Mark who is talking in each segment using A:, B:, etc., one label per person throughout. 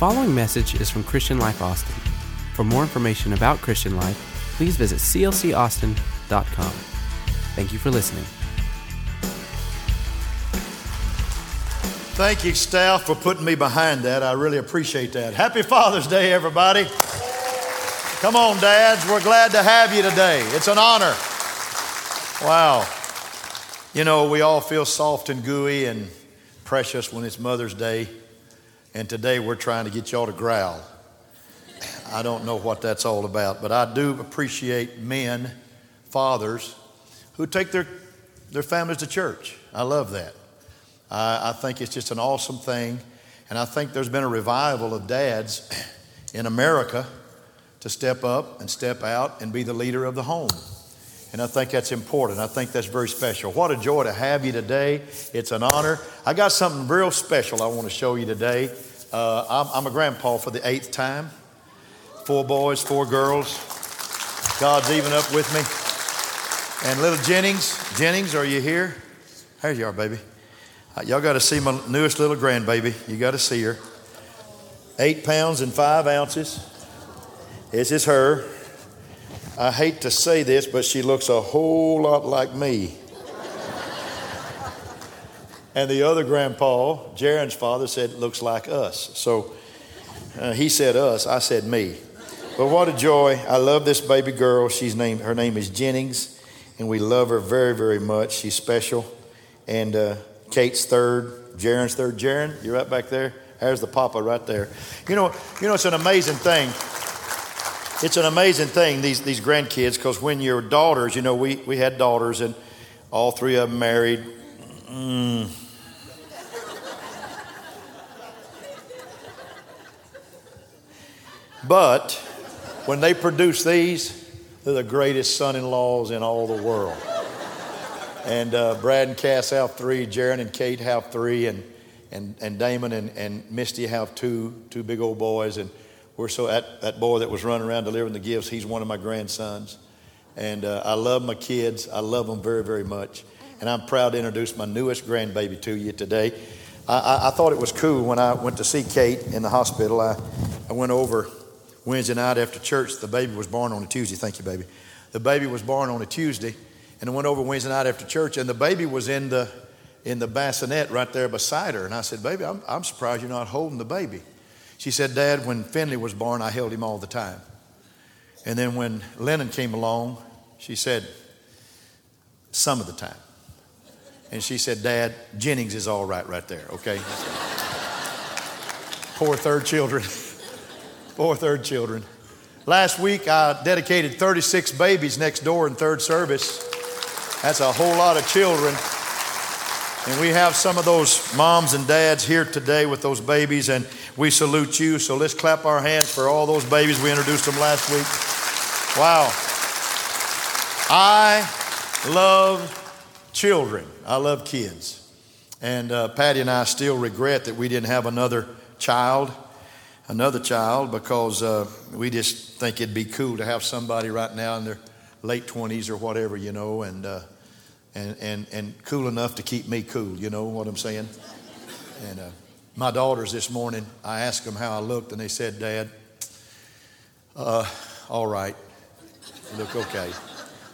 A: following message is from Christian Life Austin. For more information about Christian Life, please visit clcaustin.com. Thank you for listening.
B: Thank you, staff, for putting me behind that. I really appreciate that. Happy Father's Day, everybody. Come on, dads. We're glad to have you today. It's an honor. Wow. You know, we all feel soft and gooey and precious when it's Mother's Day. And today we're trying to get y'all to growl. I don't know what that's all about, but I do appreciate men, fathers, who take their, their families to church. I love that. I, I think it's just an awesome thing. And I think there's been a revival of dads in America to step up and step out and be the leader of the home. And I think that's important. I think that's very special. What a joy to have you today. It's an honor. I got something real special I want to show you today. Uh, I'm, I'm a grandpa for the eighth time. Four boys, four girls. God's even up with me. And little Jennings, Jennings, are you here? There you are, baby. Uh, y'all got to see my newest little grandbaby. You got to see her. Eight pounds and five ounces. This is her. I hate to say this, but she looks a whole lot like me. and the other grandpa, Jaron's father, said, looks like us. So uh, he said us, I said me. But what a joy. I love this baby girl. She's named, her name is Jennings, and we love her very, very much. She's special. And uh, Kate's third, Jaron's third. Jaron, you're right back there. There's the papa right there. You know, you know, it's an amazing thing. It's an amazing thing, these, these grandkids, because when your daughters, you know, we, we had daughters and all three of them married. Mm. But when they produce these, they're the greatest son in laws in all the world. And uh, Brad and Cass have three, Jaron and Kate have three, and, and, and Damon and, and Misty have two, two big old boys. And we're so, that, that boy that was running around delivering the gifts, he's one of my grandsons. And uh, I love my kids. I love them very, very much. And I'm proud to introduce my newest grandbaby to you today. I, I, I thought it was cool when I went to see Kate in the hospital. I, I went over Wednesday night after church. The baby was born on a Tuesday. Thank you, baby. The baby was born on a Tuesday. And I went over Wednesday night after church, and the baby was in the, in the bassinet right there beside her. And I said, Baby, I'm, I'm surprised you're not holding the baby. She said, Dad, when Finley was born, I held him all the time. And then when Lennon came along, she said, Some of the time. And she said, Dad, Jennings is all right right there, okay? Poor third children. Poor third children. Last week, I dedicated 36 babies next door in third service. That's a whole lot of children. And we have some of those moms and dads here today with those babies, and we salute you. So let's clap our hands for all those babies. We introduced them last week. Wow. I love children, I love kids. And uh, Patty and I still regret that we didn't have another child, another child, because uh, we just think it'd be cool to have somebody right now in their late 20s or whatever, you know, and, uh, and, and, and cool enough to keep me cool, you know what I'm saying? And uh, my daughters this morning, I asked them how I looked, and they said, Dad, uh, all right, you look okay.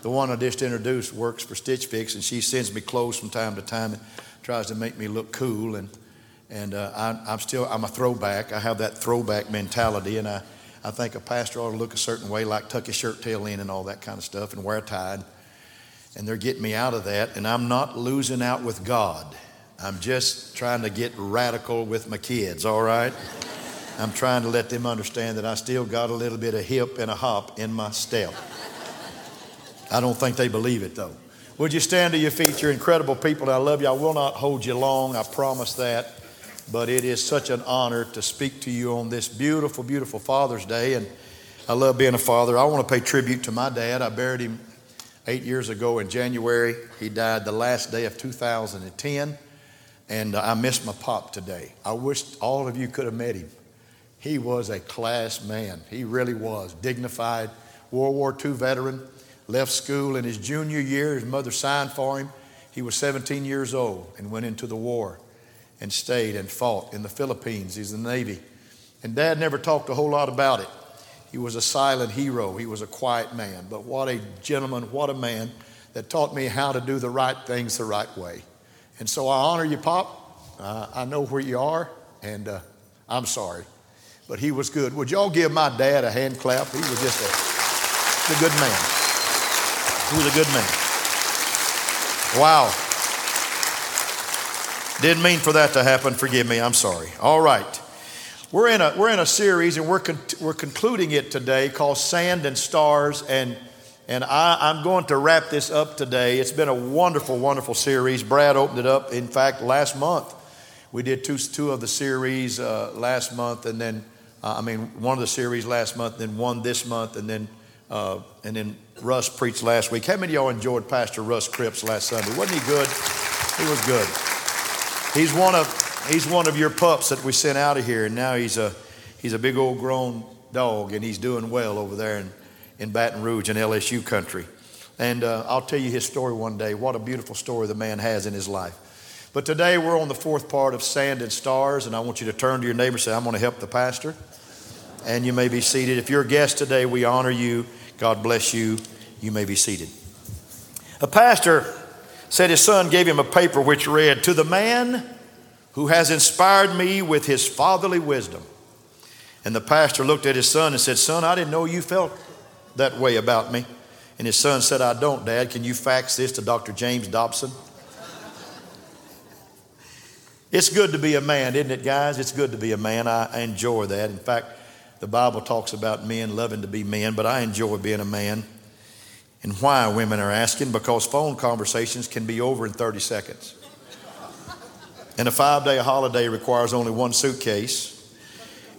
B: The one I just introduced works for Stitch Fix, and she sends me clothes from time to time and tries to make me look cool. And, and uh, I, I'm still, I'm a throwback. I have that throwback mentality, and I, I think a pastor ought to look a certain way, like tuck his shirt tail in and all that kind of stuff, and wear a tie. And they're getting me out of that, and I'm not losing out with God. I'm just trying to get radical with my kids, all right? I'm trying to let them understand that I still got a little bit of hip and a hop in my step. I don't think they believe it, though. Would you stand to your feet? You're incredible people. I love you. I will not hold you long. I promise that but it is such an honor to speak to you on this beautiful, beautiful Father's Day. And I love being a father. I want to pay tribute to my dad. I buried him eight years ago in January. He died the last day of 2010. And I miss my pop today. I wish all of you could have met him. He was a class man. He really was. Dignified World War II veteran. Left school in his junior year. His mother signed for him. He was 17 years old and went into the war and stayed and fought in the Philippines. He's in the Navy. And Dad never talked a whole lot about it. He was a silent hero, he was a quiet man. But what a gentleman, what a man that taught me how to do the right things the right way. And so I honor you, Pop. Uh, I know where you are, and uh, I'm sorry. But he was good. Would y'all give my dad a hand clap? He was just a, a good man. He was a good man. Wow. Didn't mean for that to happen. Forgive me. I'm sorry. All right. We're in a, we're in a series and we're, con- we're concluding it today called Sand and Stars. And, and I, I'm going to wrap this up today. It's been a wonderful, wonderful series. Brad opened it up, in fact, last month. We did two, two of the series uh, last month, and then, uh, I mean, one of the series last month, then one this month, and then, uh, and then Russ preached last week. How many of y'all enjoyed Pastor Russ Cripps last Sunday? Wasn't he good? He was good. He's one of, he's one of your pups that we sent out of here, and now he's a, he's a big old grown dog, and he's doing well over there in, in Baton Rouge in LSU country. And uh, I'll tell you his story one day. What a beautiful story the man has in his life. But today we're on the fourth part of Sand and Stars, and I want you to turn to your neighbor and say, I'm going to help the pastor. And you may be seated. If you're a guest today, we honor you. God bless you. You may be seated. A pastor said his son gave him a paper which read, To the man who has inspired me with his fatherly wisdom. And the pastor looked at his son and said, Son, I didn't know you felt that way about me. And his son said, I don't, Dad. Can you fax this to Dr. James Dobson? it's good to be a man, isn't it, guys? It's good to be a man. I enjoy that. In fact, the Bible talks about men loving to be men, but I enjoy being a man. And why, women are asking? Because phone conversations can be over in 30 seconds. And a five day holiday requires only one suitcase.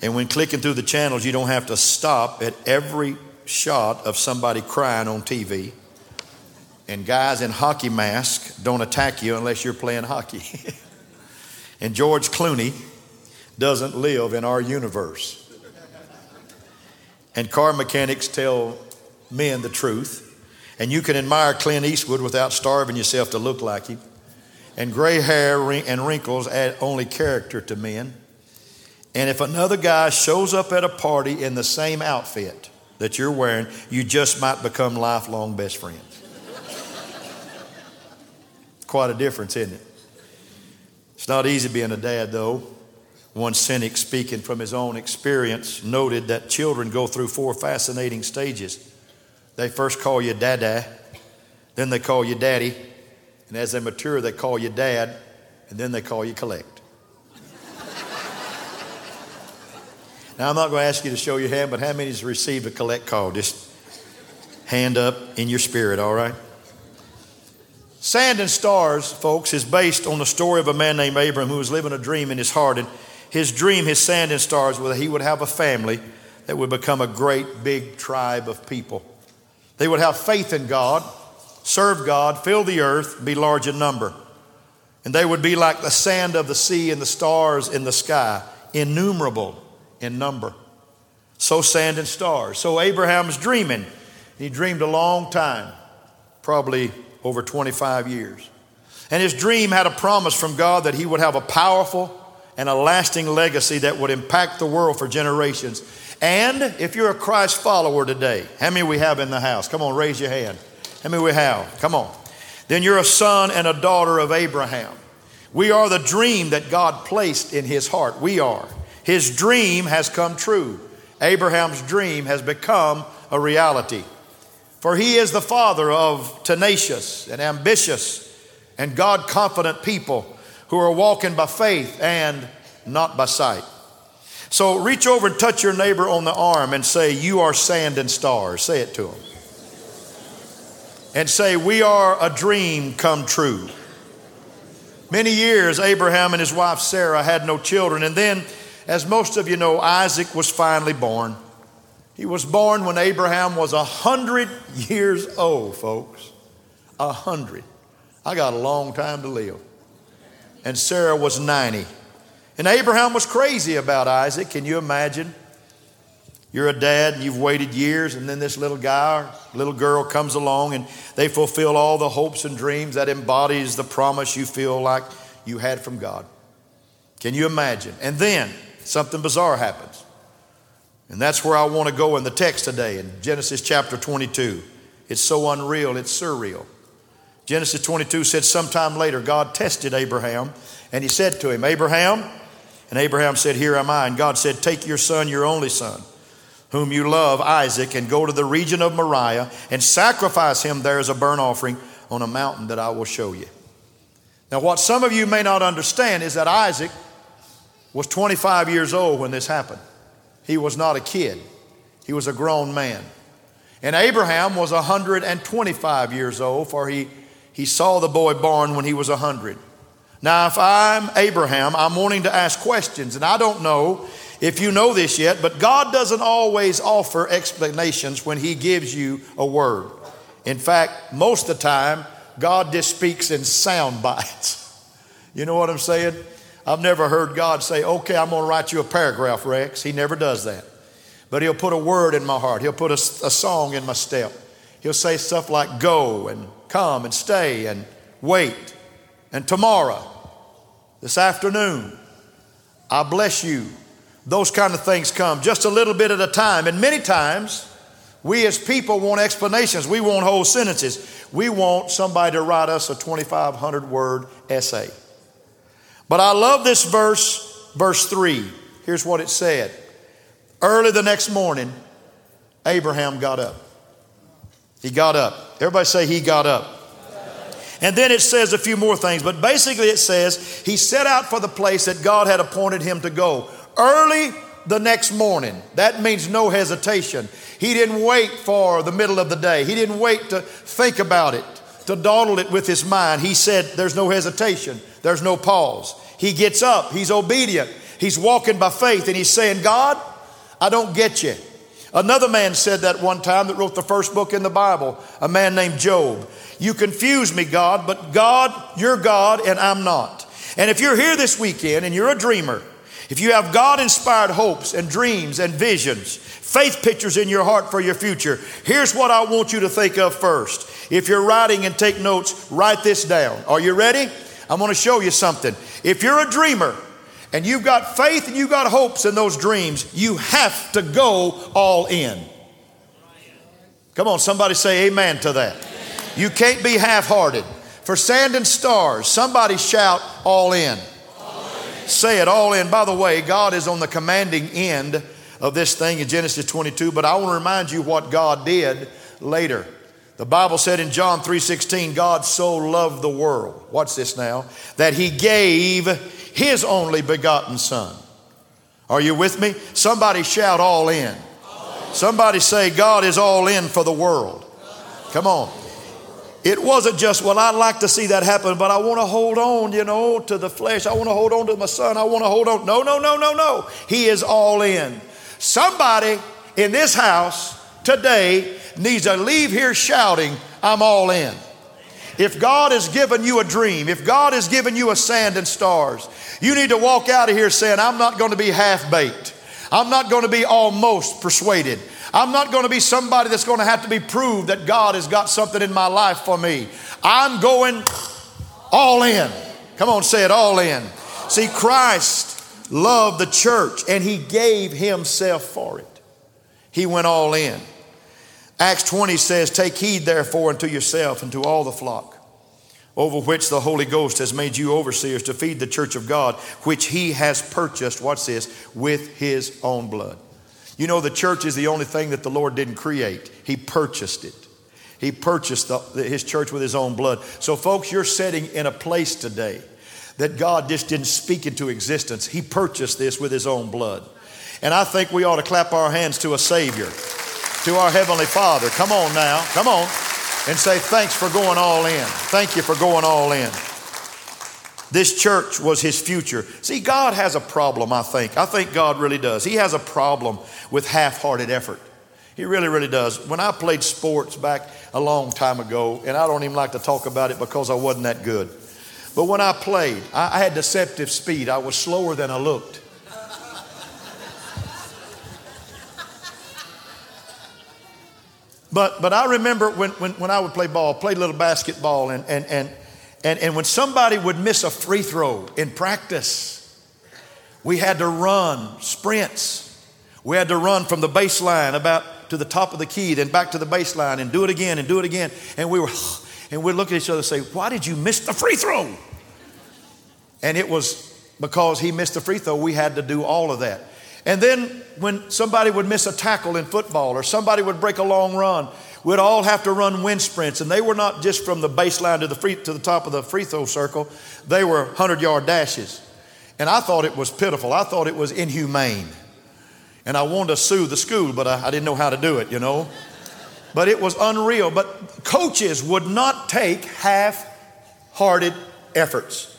B: And when clicking through the channels, you don't have to stop at every shot of somebody crying on TV. And guys in hockey masks don't attack you unless you're playing hockey. and George Clooney doesn't live in our universe. And car mechanics tell men the truth. And you can admire Clint Eastwood without starving yourself to look like him. And gray hair and wrinkles add only character to men. And if another guy shows up at a party in the same outfit that you're wearing, you just might become lifelong best friends. Quite a difference, isn't it? It's not easy being a dad, though. One cynic, speaking from his own experience, noted that children go through four fascinating stages they first call you dada, then they call you daddy, and as they mature, they call you dad, and then they call you collect. Now, I'm not going to ask you to show your hand, but how many has received a collect call? Just hand up in your spirit, all right? Sand and Stars, folks, is based on the story of a man named Abram who was living a dream in his heart. And his dream, his sand and stars, was that he would have a family that would become a great big tribe of people. They would have faith in God, serve God, fill the earth, be large in number. And they would be like the sand of the sea and the stars in the sky, innumerable in number. So, sand and stars. So, Abraham's dreaming. He dreamed a long time, probably over 25 years. And his dream had a promise from God that he would have a powerful and a lasting legacy that would impact the world for generations. And if you're a Christ follower today, how many we have in the house? Come on, raise your hand. How many we have? Come on. Then you're a son and a daughter of Abraham. We are the dream that God placed in his heart. We are. His dream has come true. Abraham's dream has become a reality. For he is the father of tenacious and ambitious and God confident people who are walking by faith and not by sight. So reach over and touch your neighbor on the arm and say, You are sand and stars. Say it to him. And say, We are a dream come true. Many years, Abraham and his wife Sarah had no children. And then, as most of you know, Isaac was finally born. He was born when Abraham was a hundred years old, folks. A hundred. I got a long time to live. And Sarah was 90. And Abraham was crazy about Isaac. Can you imagine? You're a dad and you've waited years, and then this little guy or little girl comes along and they fulfill all the hopes and dreams that embodies the promise you feel like you had from God. Can you imagine? And then something bizarre happens. And that's where I want to go in the text today in Genesis chapter 22. It's so unreal, it's surreal. Genesis 22 said, Sometime later, God tested Abraham and he said to him, Abraham, and Abraham said, Here am I. And God said, Take your son, your only son, whom you love, Isaac, and go to the region of Moriah and sacrifice him there as a burnt offering on a mountain that I will show you. Now, what some of you may not understand is that Isaac was 25 years old when this happened. He was not a kid, he was a grown man. And Abraham was 125 years old, for he, he saw the boy born when he was 100. Now, if I'm Abraham, I'm wanting to ask questions, and I don't know if you know this yet, but God doesn't always offer explanations when He gives you a word. In fact, most of the time, God just speaks in sound bites. You know what I'm saying? I've never heard God say, Okay, I'm going to write you a paragraph, Rex. He never does that. But He'll put a word in my heart, He'll put a, a song in my step. He'll say stuff like, Go and come and stay and wait and tomorrow, this afternoon, I bless you. Those kind of things come just a little bit at a time. And many times, we as people want explanations. We want whole sentences. We want somebody to write us a 2,500 word essay. But I love this verse, verse 3. Here's what it said Early the next morning, Abraham got up. He got up. Everybody say, He got up. And then it says a few more things, but basically it says he set out for the place that God had appointed him to go. Early the next morning. That means no hesitation. He didn't wait for the middle of the day. He didn't wait to think about it, to dawdle it with his mind. He said, There's no hesitation, there's no pause. He gets up, he's obedient, he's walking by faith, and he's saying, God, I don't get you. Another man said that one time that wrote the first book in the Bible, a man named Job. You confuse me, God, but God, you're God and I'm not. And if you're here this weekend and you're a dreamer, if you have God inspired hopes and dreams and visions, faith pictures in your heart for your future, here's what I want you to think of first. If you're writing and take notes, write this down. Are you ready? I'm going to show you something. If you're a dreamer and you've got faith and you've got hopes in those dreams, you have to go all in. Come on, somebody say amen to that. You can't be half hearted. For sand and stars, somebody shout, all in. all in. Say it, all in. By the way, God is on the commanding end of this thing in Genesis 22, but I want to remind you what God did later. The Bible said in John 3:16, God so loved the world. Watch this now, that he gave his only begotten son. Are you with me? Somebody shout all in. Somebody say God is all in for the world. Come on. It wasn't just, well, I'd like to see that happen, but I want to hold on, you know, to the flesh. I want to hold on to my son. I want to hold on. No, no, no, no, no. He is all in. Somebody in this house today needs to leave here shouting, I'm all in. If God has given you a dream, if God has given you a sand and stars, you need to walk out of here saying, I'm not going to be half baked. I'm not going to be almost persuaded. I'm not going to be somebody that's going to have to be proved that God has got something in my life for me. I'm going all in. Come on, say it all in. See, Christ loved the church and he gave himself for it. He went all in. Acts 20 says, Take heed therefore unto yourself and to all the flock over which the Holy Ghost has made you overseers to feed the church of God, which he has purchased, watch this, with his own blood. You know, the church is the only thing that the Lord didn't create, He purchased it. He purchased the, His church with His own blood. So, folks, you're sitting in a place today that God just didn't speak into existence. He purchased this with His own blood. And I think we ought to clap our hands to a Savior, to our Heavenly Father. Come on now, come on, and say, Thanks for going all in. Thank you for going all in. This church was his future. See, God has a problem, I think. I think God really does. He has a problem with half hearted effort. He really, really does. When I played sports back a long time ago, and I don't even like to talk about it because I wasn't that good, but when I played, I, I had deceptive speed. I was slower than I looked. But, but I remember when, when, when I would play ball, play little basketball, and, and, and and, and when somebody would miss a free throw in practice, we had to run sprints. We had to run from the baseline about to the top of the key, then back to the baseline and do it again and do it again. And we were, and we'd look at each other and say, Why did you miss the free throw? And it was because he missed the free throw, we had to do all of that. And then when somebody would miss a tackle in football or somebody would break a long run, we'd all have to run wind sprints. And they were not just from the baseline to the, free, to the top of the free throw circle, they were 100 yard dashes. And I thought it was pitiful, I thought it was inhumane. And I wanted to sue the school, but I, I didn't know how to do it, you know. But it was unreal. But coaches would not take half hearted efforts.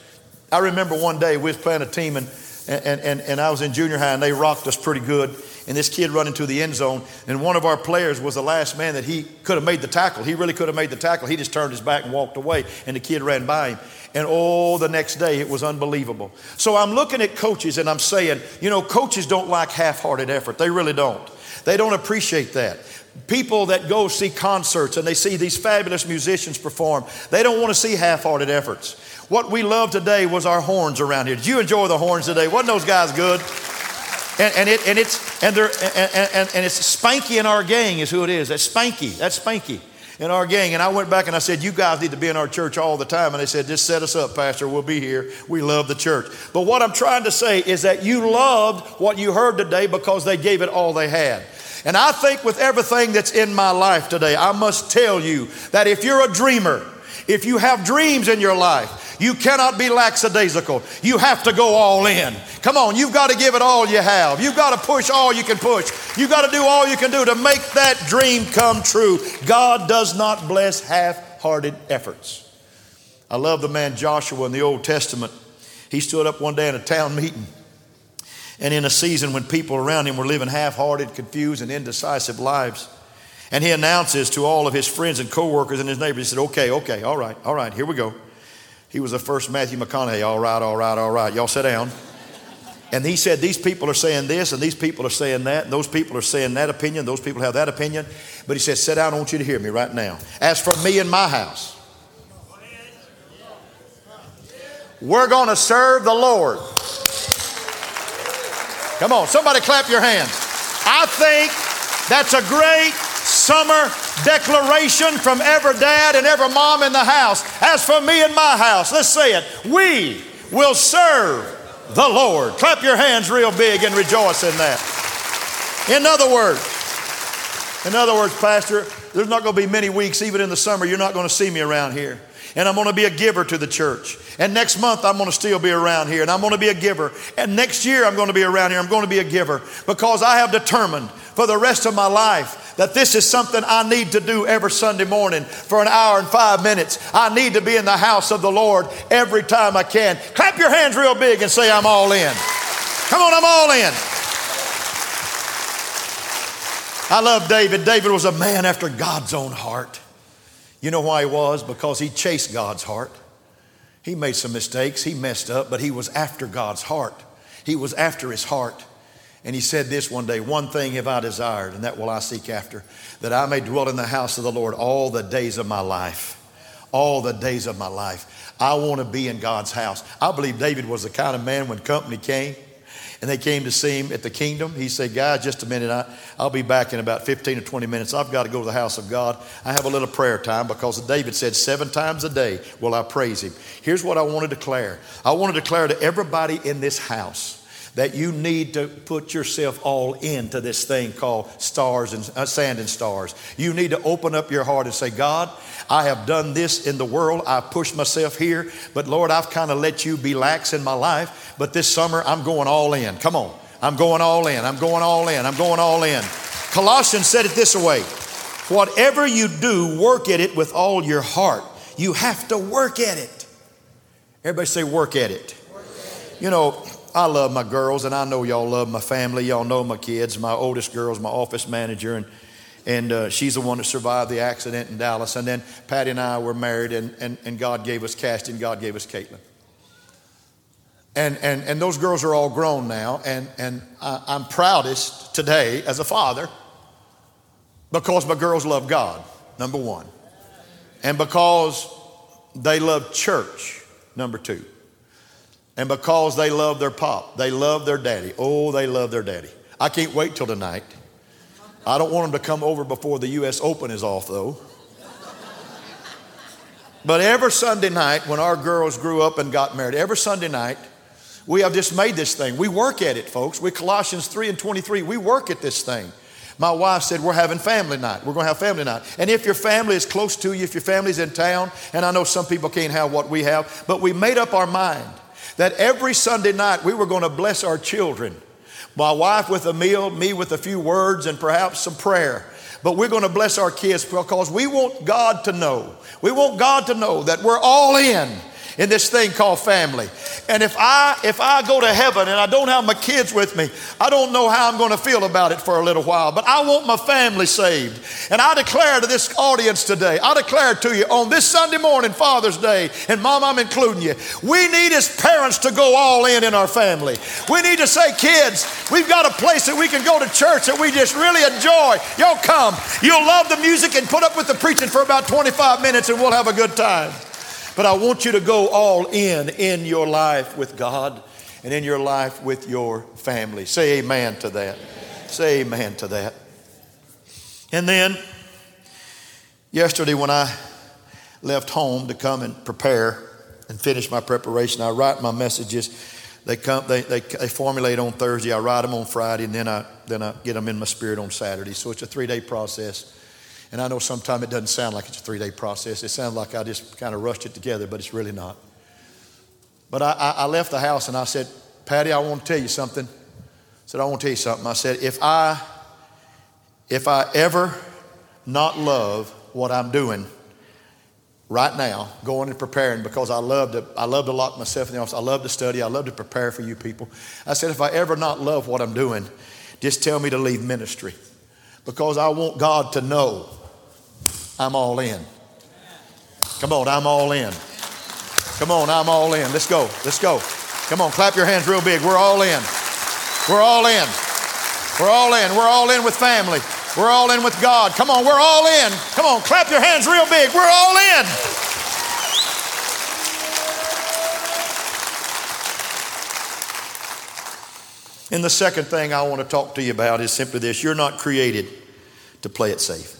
B: I remember one day we was playing a team and, and, and, and I was in junior high and they rocked us pretty good. And this kid run into the end zone and one of our players was the last man that he could have made the tackle. He really could have made the tackle. He just turned his back and walked away and the kid ran by him. And oh, the next day it was unbelievable. So I'm looking at coaches and I'm saying, you know, coaches don't like half hearted effort. They really don't. They don't appreciate that. People that go see concerts and they see these fabulous musicians perform, they don't want to see half hearted efforts. What we love today was our horns around here. Did you enjoy the horns today? Wasn't those guys good? And, and, it, and it's and they're and, and, and it's Spanky in our gang is who it is. That's Spanky. That's Spanky in our gang. And I went back and I said, You guys need to be in our church all the time. And they said, Just set us up, Pastor. We'll be here. We love the church. But what I'm trying to say is that you loved what you heard today because they gave it all they had. And I think with everything that's in my life today, I must tell you that if you're a dreamer, if you have dreams in your life, you cannot be lackadaisical. You have to go all in. Come on, you've got to give it all you have. You've got to push all you can push. You've got to do all you can do to make that dream come true. God does not bless half hearted efforts. I love the man Joshua in the Old Testament. He stood up one day in a town meeting. And in a season when people around him were living half hearted, confused, and indecisive lives. And he announces to all of his friends and coworkers and his neighbors, he said, Okay, okay, all right, all right, here we go. He was the first Matthew McConaughey. All right, all right, all right. Y'all sit down. And he said, These people are saying this, and these people are saying that, and those people are saying that opinion, those people have that opinion. But he said, Sit down, I want you to hear me right now. As for me and my house, we're going to serve the Lord. Come on, somebody clap your hands. I think that's a great summer declaration from every dad and every mom in the house. As for me and my house, let's say it. We will serve the Lord. Clap your hands real big and rejoice in that. In other words, in other words, Pastor, there's not going to be many weeks, even in the summer, you're not going to see me around here. And I'm going to be a giver to the church. And next month, I'm going to still be around here. And I'm going to be a giver. And next year, I'm going to be around here. I'm going to be a giver because I have determined for the rest of my life that this is something I need to do every Sunday morning for an hour and five minutes. I need to be in the house of the Lord every time I can. Clap your hands real big and say, I'm all in. Come on, I'm all in. I love David. David was a man after God's own heart. You know why he was? Because he chased God's heart. He made some mistakes, he messed up, but he was after God's heart. He was after his heart. And he said this one day One thing have I desired, and that will I seek after, that I may dwell in the house of the Lord all the days of my life. All the days of my life. I want to be in God's house. I believe David was the kind of man when company came and they came to see him at the kingdom. He said, Guys, just a minute. I, I'll be back in about 15 or 20 minutes. I've got to go to the house of God. I have a little prayer time because David said, Seven times a day will I praise him. Here's what I want to declare I want to declare to everybody in this house that you need to put yourself all into this thing called stars and uh, sand and stars. You need to open up your heart and say, God, I have done this in the world. I've pushed myself here, but Lord, I've kind of let you be lax in my life. But this summer, I'm going all in. Come on. I'm going all in. I'm going all in. I'm going all in. Colossians said it this way Whatever you do, work at it with all your heart. You have to work at it. Everybody say, work at it. You know, I love my girls, and I know y'all love my family. Y'all know my kids. My oldest girl is my office manager, and and uh, she's the one that survived the accident in Dallas. And then Patty and I were married, and, and, and God gave us Casty, and God gave us Caitlin. And, and, and those girls are all grown now, and, and I, I'm proudest today as a father because my girls love God, number one, and because they love church, number two. And because they love their pop, they love their daddy. Oh, they love their daddy. I can't wait till tonight. I don't want them to come over before the U.S. Open is off, though. But every Sunday night, when our girls grew up and got married, every Sunday night, we have just made this thing. We work at it, folks. We Colossians 3 and 23, we work at this thing. My wife said, We're having family night. We're going to have family night. And if your family is close to you, if your family's in town, and I know some people can't have what we have, but we made up our mind that every Sunday night we were going to bless our children. My wife with a meal, me with a few words, and perhaps some prayer. But we're going to bless our kids because we want God to know. We want God to know that we're all in in this thing called family. And if I if I go to heaven and I don't have my kids with me, I don't know how I'm going to feel about it for a little while. But I want my family saved. And I declare to this audience today, I declare to you on this Sunday morning, Father's Day, and Mom, I'm including you. We need as parents to go all in in our family. We need to say, kids, we've got a place that we can go to church that we just really enjoy. Y'all come. You'll love the music and put up with the preaching for about 25 minutes, and we'll have a good time. But I want you to go all in in your life with God and in your life with your family. Say amen to that. Amen. Say amen to that. And then, yesterday when I left home to come and prepare and finish my preparation, I write my messages. They come, they, they, they formulate on Thursday. I write them on Friday, and then I then I get them in my spirit on Saturday. So it's a three day process. And I know sometimes it doesn't sound like it's a three day process. It sounds like I just kind of rushed it together, but it's really not. But I, I, left the house and I said, Patty, I want to tell you something. I said, I want to tell you something. I said, if I if I ever not love what I'm doing right now, going and preparing, because I love to I love to lock myself in the office. I love to study. I love to prepare for you people. I said, if I ever not love what I'm doing, just tell me to leave ministry. Because I want God to know I'm all in. Come on, I'm all in. Come on, I'm all in. Let's go. Let's go. Come on, clap your hands real big. We're all in. We're all in. We're all in. We're all in with family. We're all in with God. Come on, we're all in. Come on, clap your hands real big. We're all in. And the second thing I want to talk to you about is simply this you're not created to play it safe.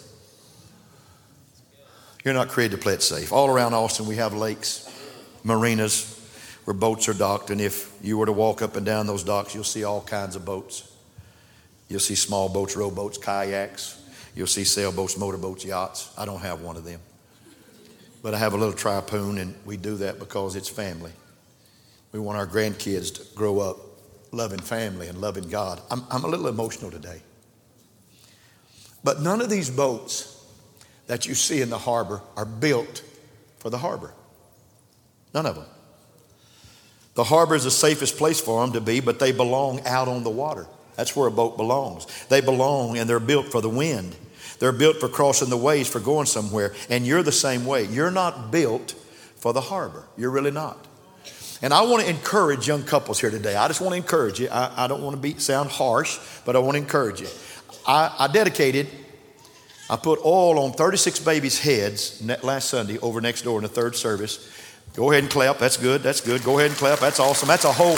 B: You're not created to play it safe. All around Austin, we have lakes, marinas where boats are docked. And if you were to walk up and down those docks, you'll see all kinds of boats. You'll see small boats, rowboats, kayaks. You'll see sailboats, motorboats, yachts. I don't have one of them. But I have a little tritoon, and we do that because it's family. We want our grandkids to grow up loving family and loving God. I'm, I'm a little emotional today. But none of these boats that you see in the harbor are built for the harbor. None of them. The harbor is the safest place for them to be, but they belong out on the water. That's where a boat belongs. They belong and they're built for the wind. They're built for crossing the waves, for going somewhere. And you're the same way. You're not built for the harbor. You're really not. And I want to encourage young couples here today. I just want to encourage you. I, I don't want to be, sound harsh, but I want to encourage you. I, I dedicated I put oil on 36 babies' heads last Sunday over next door in the third service. Go ahead and clap. That's good. That's good. Go ahead and clap. That's awesome. That's a whole,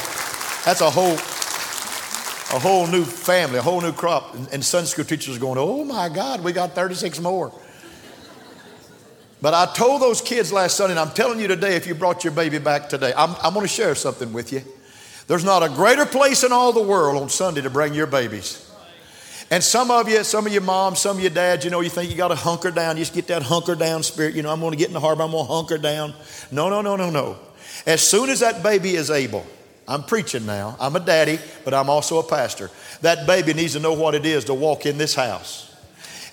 B: that's a whole, a whole new family, a whole new crop. And, and Sunday school teachers are going, oh my God, we got 36 more. But I told those kids last Sunday, and I'm telling you today, if you brought your baby back today, I'm, I'm going to share something with you. There's not a greater place in all the world on Sunday to bring your babies. And some of you, some of your moms, some of your dads, you know, you think you got to hunker down. You just get that hunker down spirit. You know, I'm going to get in the harbor. I'm going to hunker down. No, no, no, no, no. As soon as that baby is able, I'm preaching now. I'm a daddy, but I'm also a pastor. That baby needs to know what it is to walk in this house.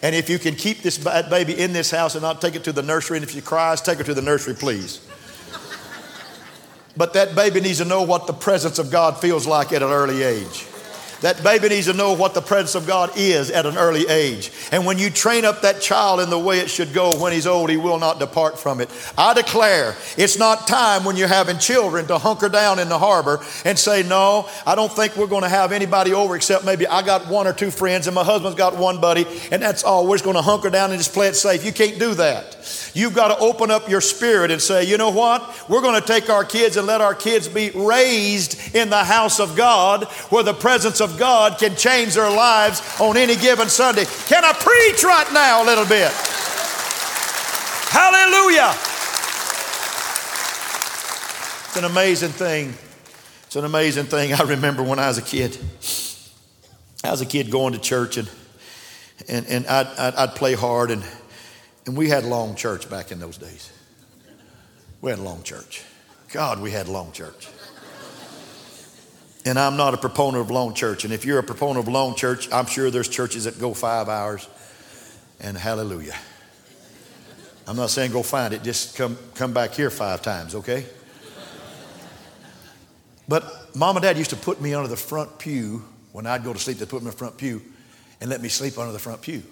B: And if you can keep this baby in this house and not take it to the nursery, and if she cries, take her to the nursery, please. but that baby needs to know what the presence of God feels like at an early age. That baby needs to know what the presence of God is at an early age. And when you train up that child in the way it should go when he's old, he will not depart from it. I declare it's not time when you're having children to hunker down in the harbor and say, No, I don't think we're going to have anybody over except maybe I got one or two friends and my husband's got one buddy, and that's all. We're just going to hunker down and just play it safe. You can't do that. You've got to open up your spirit and say, you know what? We're going to take our kids and let our kids be raised in the house of God where the presence of God can change their lives on any given Sunday. Can I preach right now a little bit? Hallelujah. It's an amazing thing. It's an amazing thing. I remember when I was a kid. I was a kid going to church and and, and I'd, I'd, I'd play hard and, and we had long church back in those days. We had long church. God, we had long church. And I'm not a proponent of long church. And if you're a proponent of long church, I'm sure there's churches that go five hours. And hallelujah. I'm not saying go find it, just come, come back here five times, okay? But mom and dad used to put me under the front pew when I'd go to sleep. They'd put me in the front pew and let me sleep under the front pew.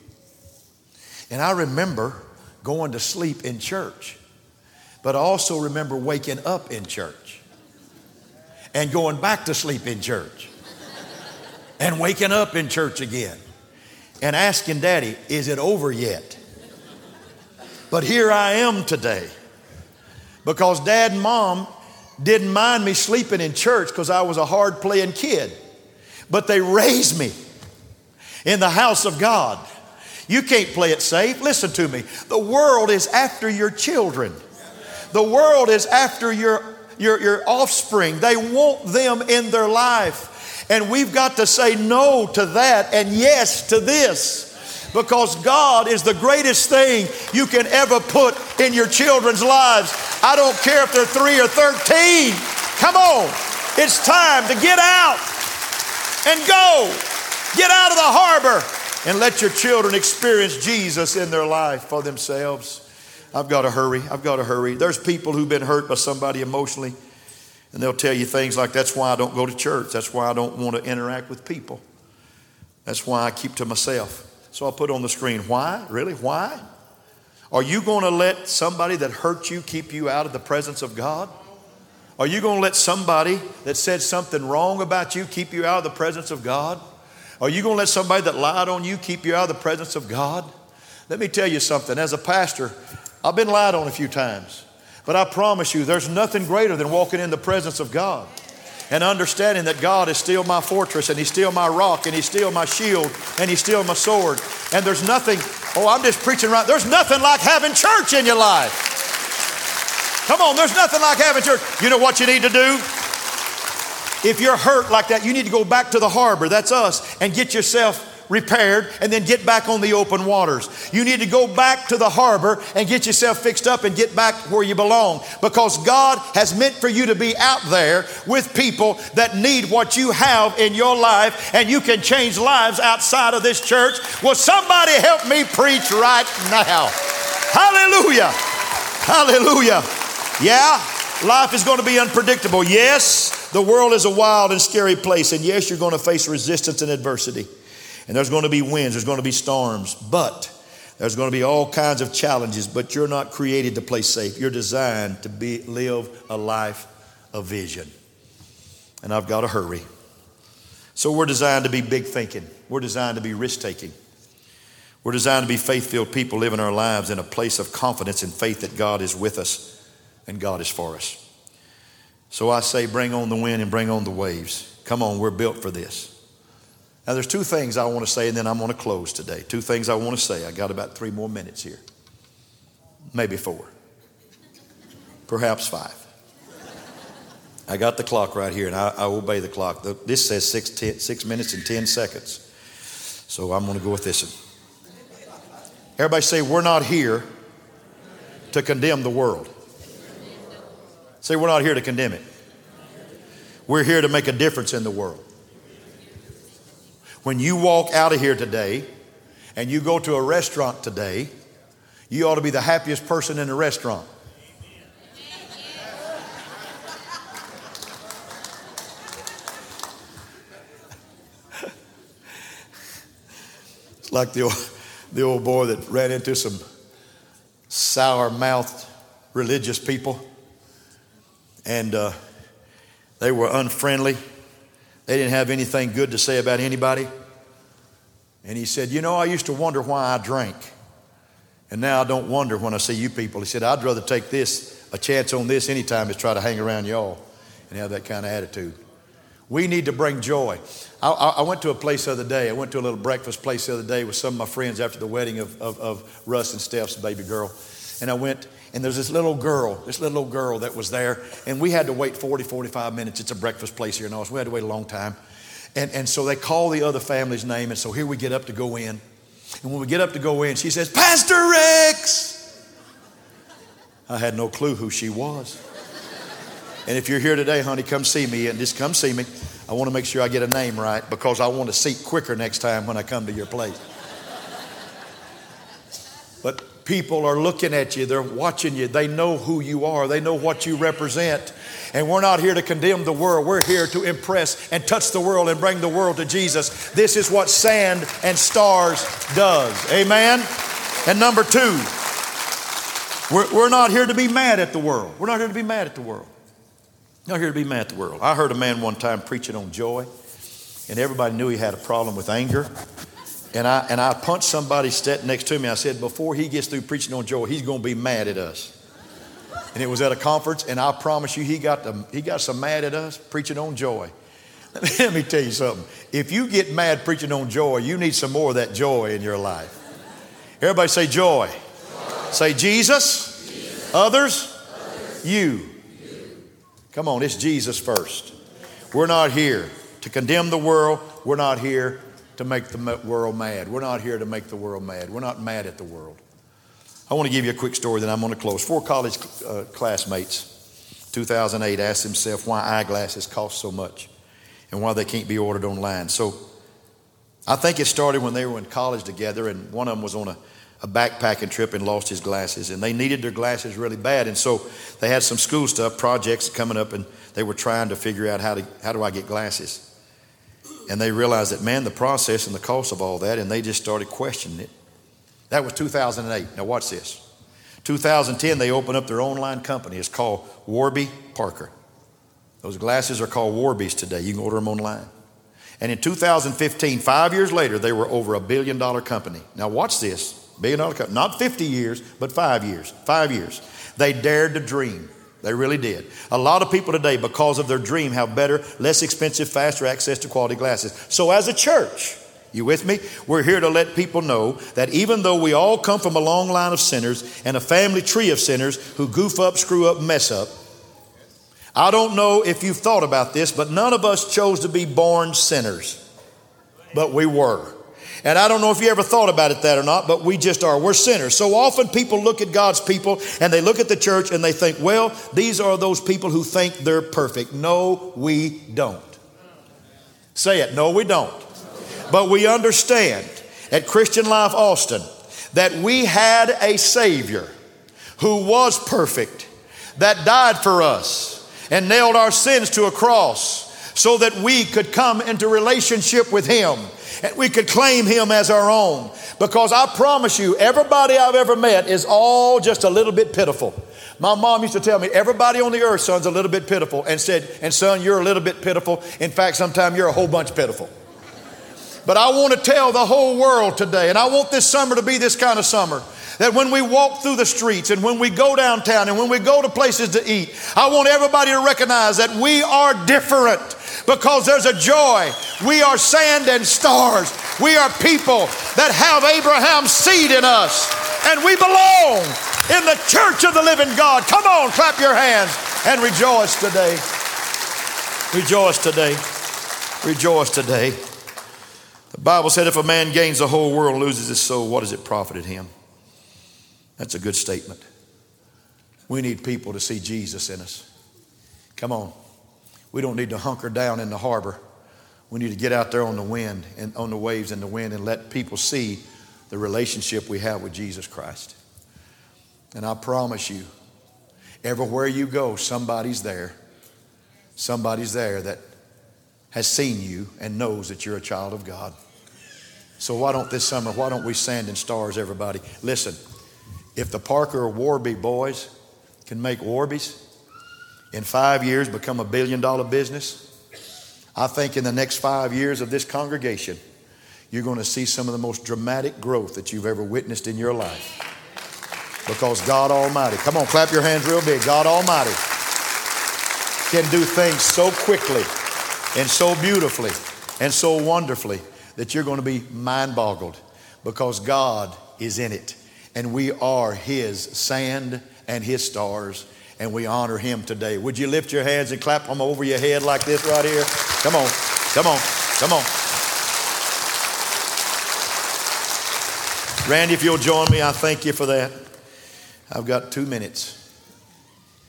B: And I remember going to sleep in church, but I also remember waking up in church and going back to sleep in church and waking up in church again and asking daddy, Is it over yet? But here I am today because dad and mom didn't mind me sleeping in church because I was a hard playing kid, but they raised me in the house of God. You can't play it safe. Listen to me. The world is after your children. The world is after your, your, your offspring. They want them in their life. And we've got to say no to that and yes to this because God is the greatest thing you can ever put in your children's lives. I don't care if they're three or 13. Come on. It's time to get out and go. Get out of the harbor and let your children experience Jesus in their life for themselves. I've got to hurry. I've got to hurry. There's people who've been hurt by somebody emotionally, and they'll tell you things like, That's why I don't go to church. That's why I don't want to interact with people. That's why I keep to myself. So I'll put on the screen, why? Really? Why? Are you going to let somebody that hurt you keep you out of the presence of God? Are you going to let somebody that said something wrong about you keep you out of the presence of God? Are you going to let somebody that lied on you keep you out of the presence of God? Let me tell you something. As a pastor, I've been lied on a few times, but I promise you, there's nothing greater than walking in the presence of God and understanding that God is still my fortress and He's still my rock and He's still my shield and He's still my sword. And there's nothing, oh, I'm just preaching right. There's nothing like having church in your life. Come on, there's nothing like having church. You know what you need to do? If you're hurt like that, you need to go back to the harbor, that's us, and get yourself repaired, and then get back on the open waters. You need to go back to the harbor and get yourself fixed up and get back where you belong because God has meant for you to be out there with people that need what you have in your life, and you can change lives outside of this church. Will somebody help me preach right now? Hallelujah! Hallelujah! Yeah, life is going to be unpredictable. Yes, the world is a wild and scary place, and yes, you're going to face resistance and adversity. And there's going to be winds, there's going to be storms, but there's going to be all kinds of challenges, but you're not created to play safe. You're designed to be, live a life of vision. And I've got to hurry. So we're designed to be big thinking. We're designed to be risk taking. We're designed to be faith filled people living our lives in a place of confidence and faith that God is with us and God is for us. So I say, bring on the wind and bring on the waves. Come on, we're built for this. Now, there's two things I want to say, and then I'm going to close today. Two things I want to say. I got about three more minutes here, maybe four, perhaps five. I got the clock right here, and I, I obey the clock. This says six, ten, six minutes and 10 seconds. So I'm going to go with this one. Everybody say, We're not here to condemn the world. Say, We're not here to condemn it. We're here to make a difference in the world. When you walk out of here today and you go to a restaurant today, you ought to be the happiest person in the restaurant. it's like the old, the old boy that ran into some sour mouthed religious people and uh, they were unfriendly they didn't have anything good to say about anybody. And he said, You know, I used to wonder why I drank. And now I don't wonder when I see you people. He said, I'd rather take this, a chance on this anytime as try to hang around y'all and have that kind of attitude. We need to bring joy. I, I, went to a place the other day. I went to a little breakfast place the other day with some of my friends after the wedding of, of, of Russ and Steph's baby girl. And I went, and there's this little girl, this little girl that was there, and we had to wait 40, 45 minutes. It's a breakfast place here in Austin. We had to wait a long time. And, and so they call the other family's name, and so here we get up to go in. And when we get up to go in, she says, Pastor Rex. I had no clue who she was. And if you're here today, honey, come see me and just come see me. I want to make sure I get a name right because I want to seat quicker next time when I come to your place. But people are looking at you, they're watching you, they know who you are, they know what you represent. And we're not here to condemn the world, we're here to impress and touch the world and bring the world to Jesus. This is what sand and stars does. Amen? And number two, we're, we're not here to be mad at the world. We're not here to be mad at the world. Not here to be mad at the world. I heard a man one time preaching on joy, and everybody knew he had a problem with anger. And I, and I punched somebody next to me. I said, before he gets through preaching on joy, he's going to be mad at us. And it was at a conference, and I promise you, he got, the, he got some mad at us preaching on joy. Let me tell you something. If you get mad preaching on joy, you need some more of that joy in your life. Everybody say joy. joy. Say Jesus, Jesus. Others, Others. you. Come on, it's Jesus first. We're not here to condemn the world. We're not here to make the world mad. We're not here to make the world mad. We're not mad at the world. I want to give you a quick story, then I'm going to close. Four college uh, classmates, 2008, asked themselves why eyeglasses cost so much and why they can't be ordered online. So I think it started when they were in college together, and one of them was on a a backpacking trip and lost his glasses. And they needed their glasses really bad. And so they had some school stuff, projects coming up, and they were trying to figure out how, to, how do I get glasses. And they realized that, man, the process and the cost of all that, and they just started questioning it. That was 2008. Now, watch this. 2010, they opened up their online company. It's called Warby Parker. Those glasses are called Warby's today. You can order them online. And in 2015, five years later, they were over a billion dollar company. Now, watch this. Billion dollar company. Not 50 years, but five years. Five years. They dared to dream. They really did. A lot of people today, because of their dream, have better, less expensive, faster access to quality glasses. So, as a church, you with me? We're here to let people know that even though we all come from a long line of sinners and a family tree of sinners who goof up, screw up, mess up, I don't know if you've thought about this, but none of us chose to be born sinners, but we were. And I don't know if you ever thought about it that or not, but we just are. We're sinners. So often people look at God's people and they look at the church and they think, well, these are those people who think they're perfect. No, we don't. Say it. No, we don't. But we understand at Christian Life Austin that we had a Savior who was perfect, that died for us and nailed our sins to a cross so that we could come into relationship with Him and we could claim him as our own. Because I promise you, everybody I've ever met is all just a little bit pitiful. My mom used to tell me, everybody on the earth, son's a little bit pitiful, and said, and son, you're a little bit pitiful. In fact, sometimes you're a whole bunch pitiful. But I want to tell the whole world today, and I want this summer to be this kind of summer that when we walk through the streets and when we go downtown and when we go to places to eat, I want everybody to recognize that we are different because there's a joy. We are sand and stars. We are people that have Abraham's seed in us, and we belong in the church of the living God. Come on, clap your hands and rejoice today. Rejoice today. Rejoice today. The Bible said if a man gains the whole world and loses his soul, what does it profited him? That's a good statement. We need people to see Jesus in us. Come on. We don't need to hunker down in the harbor. We need to get out there on the wind and on the waves and the wind and let people see the relationship we have with Jesus Christ. And I promise you, everywhere you go, somebody's there. Somebody's there that has seen you and knows that you're a child of God. So why don't this summer, why don't we sand and stars, everybody? Listen, if the Parker or Warby boys can make Warby's, in five years become a billion dollar business, I think in the next five years of this congregation, you're going to see some of the most dramatic growth that you've ever witnessed in your life. Because God Almighty, come on, clap your hands real big. God Almighty can do things so quickly and so beautifully and so wonderfully that you're going to be mind boggled because God is in it. And we are His sand and His stars, and we honor Him today. Would you lift your hands and clap them over your head like this right here? Come on, come on, come on. Randy, if you'll join me, I thank you for that. I've got two minutes.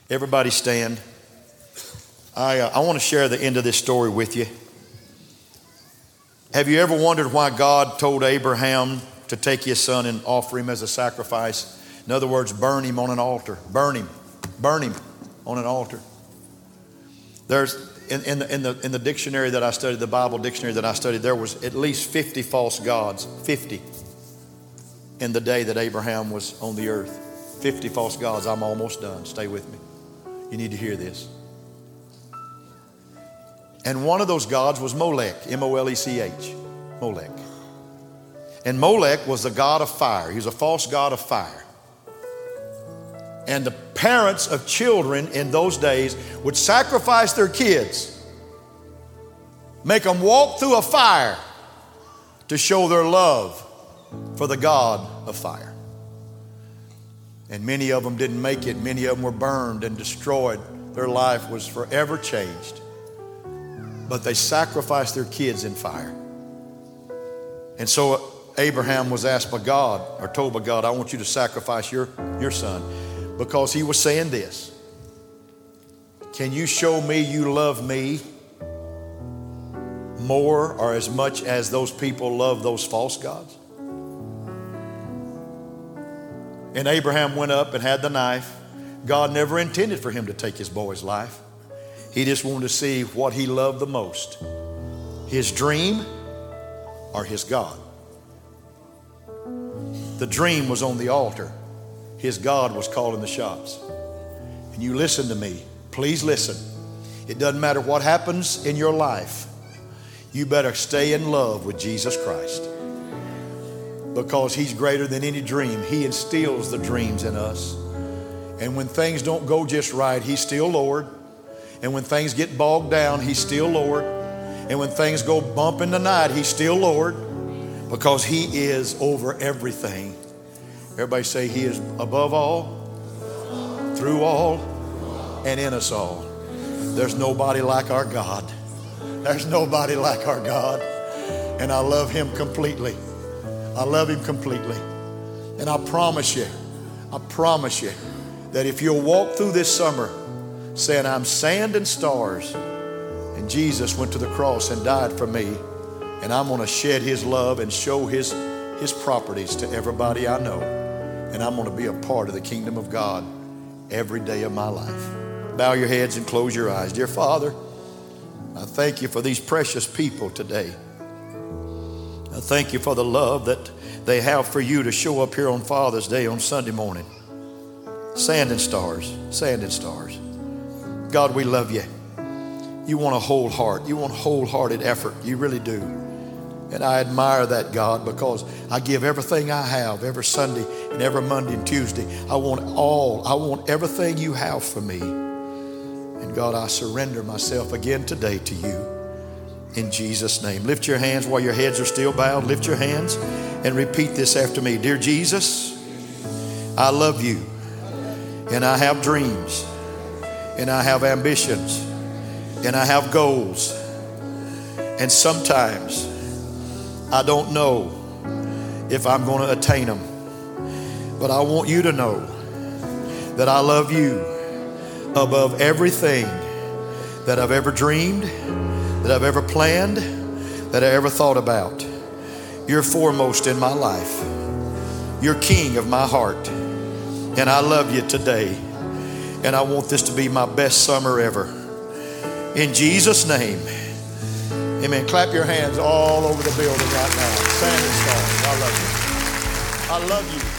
B: Everybody stand. I, uh, I want to share the end of this story with you. Have you ever wondered why God told Abraham to take his son and offer him as a sacrifice? In other words, burn him on an altar. Burn him. Burn him on an altar. There's in, in, the, in, the, in the dictionary that I studied, the Bible dictionary that I studied, there was at least 50 false gods. 50 in the day that Abraham was on the earth. 50 false gods. I'm almost done. Stay with me. You need to hear this. And one of those gods was Molech, M O L E C H, Molech. And Molech was the god of fire. He was a false god of fire. And the parents of children in those days would sacrifice their kids, make them walk through a fire to show their love for the god of fire. And many of them didn't make it. Many of them were burned and destroyed. Their life was forever changed but they sacrificed their kids in fire. And so Abraham was asked by God, or told by God, I want you to sacrifice your, your son. Because he was saying this Can you show me you love me more or as much as those people love those false gods? And Abraham went up and had the knife. God never intended for him to take his boy's life. He just wanted to see what he loved the most his dream or his God. The dream was on the altar, his God was calling the shots. And you listen to me, please listen. It doesn't matter what happens in your life, you better stay in love with Jesus Christ because he's greater than any dream. He instills the dreams in us. And when things don't go just right, he's still Lord. And when things get bogged down, He's still Lord. And when things go bump in the night, He's still Lord because He is over everything. Everybody say, He is above all, through all, and in us all. There's nobody like our God. There's nobody like our God. And I love Him completely. I love Him completely. And I promise you, I promise you that if you'll walk through this summer, saying, I'm sand and stars. And Jesus went to the cross and died for me. And I'm going to shed his love and show his, his properties to everybody I know. And I'm going to be a part of the kingdom of God every day of my life. Bow your heads and close your eyes. Dear Father, I thank you for these precious people today. I thank you for the love that they have for you to show up here on Father's Day on Sunday morning. Sand and stars, sand and stars. God, we love you. You want a whole heart. You want wholehearted effort. You really do. And I admire that, God, because I give everything I have every Sunday and every Monday and Tuesday. I want all, I want everything you have for me. And God, I surrender myself again today to you in Jesus' name. Lift your hands while your heads are still bowed. Lift your hands and repeat this after me Dear Jesus, I love you and I have dreams and I have ambitions and I have goals. And sometimes I don't know if I'm going to attain them. But I want you to know that I love you above everything that I've ever dreamed, that I've ever planned, that I ever thought about. You're foremost in my life. You're king of my heart. And I love you today. And I want this to be my best summer ever. In Jesus' name. Amen. Clap your hands all over the building right now. Sand and stars. I love you. I love you.